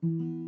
Oh,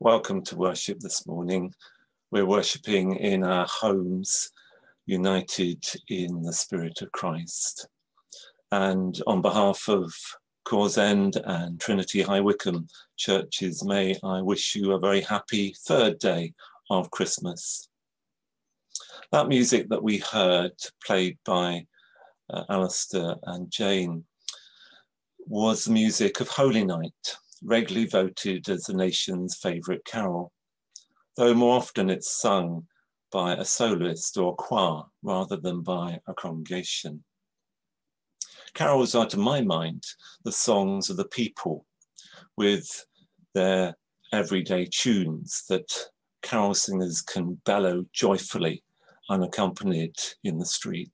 Welcome to worship this morning. We're worshipping in our homes, united in the Spirit of Christ. And on behalf of Cores End and Trinity High Wycombe churches, may I wish you a very happy third day of Christmas. That music that we heard, played by uh, Alistair and Jane, was the music of Holy Night, regularly voted as the nation's favourite carol, though more often it's sung by a soloist or choir rather than by a congregation. Carols are, to my mind, the songs of the people with their everyday tunes that carol singers can bellow joyfully unaccompanied in the street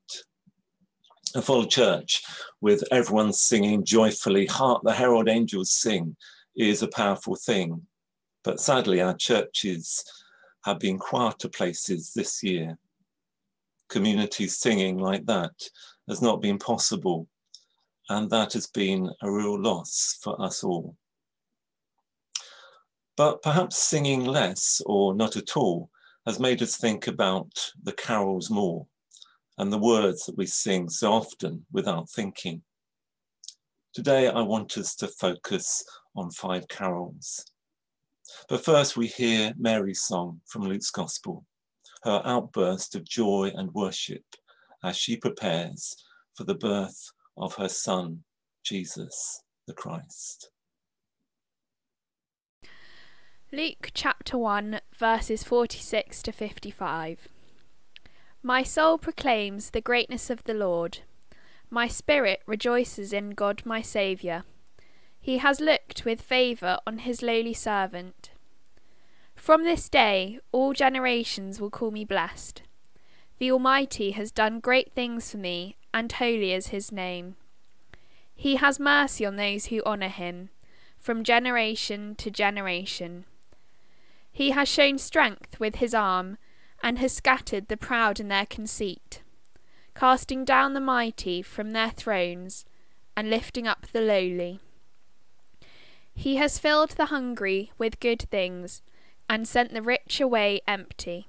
a full church with everyone singing joyfully, Hark the Herald Angels Sing, is a powerful thing. But sadly, our churches have been quieter places this year. Community singing like that has not been possible, and that has been a real loss for us all. But perhaps singing less or not at all has made us think about the carols more and the words that we sing so often without thinking. Today, I want us to focus on five carols. But first, we hear Mary's song from Luke's Gospel, her outburst of joy and worship as she prepares for the birth of her son, Jesus the Christ. Luke chapter 1, verses 46 to 55. My soul proclaims the greatness of the Lord. My spirit rejoices in God my Saviour. He has looked with favour on his lowly servant. From this day all generations will call me blessed. The Almighty has done great things for me, and holy is his name. He has mercy on those who honour him, from generation to generation. He has shown strength with his arm and has scattered the proud in their conceit, casting down the mighty from their thrones, and lifting up the lowly. He has filled the hungry with good things, and sent the rich away empty.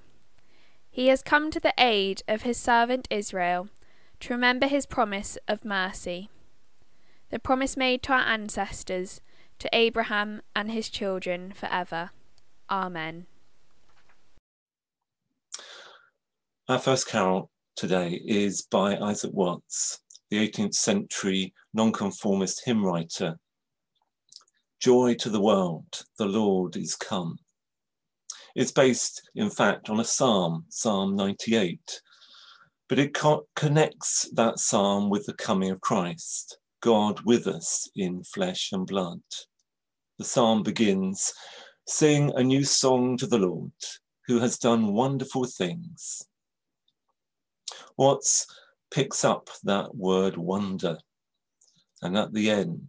He has come to the aid of his servant Israel, to remember his promise of mercy, the promise made to our ancestors, to Abraham and his children for ever. Amen. Our first carol today is by Isaac Watts, the 18th century nonconformist hymn writer. Joy to the world, the Lord is come. It's based, in fact, on a psalm, Psalm 98, but it co connects that psalm with the coming of Christ, God with us in flesh and blood. The psalm begins, Sing a new song to the Lord, who has done wonderful things. Watts picks up that word wonder and at the end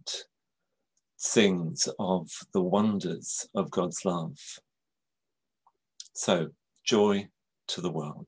sings of the wonders of God's love. So, joy to the world.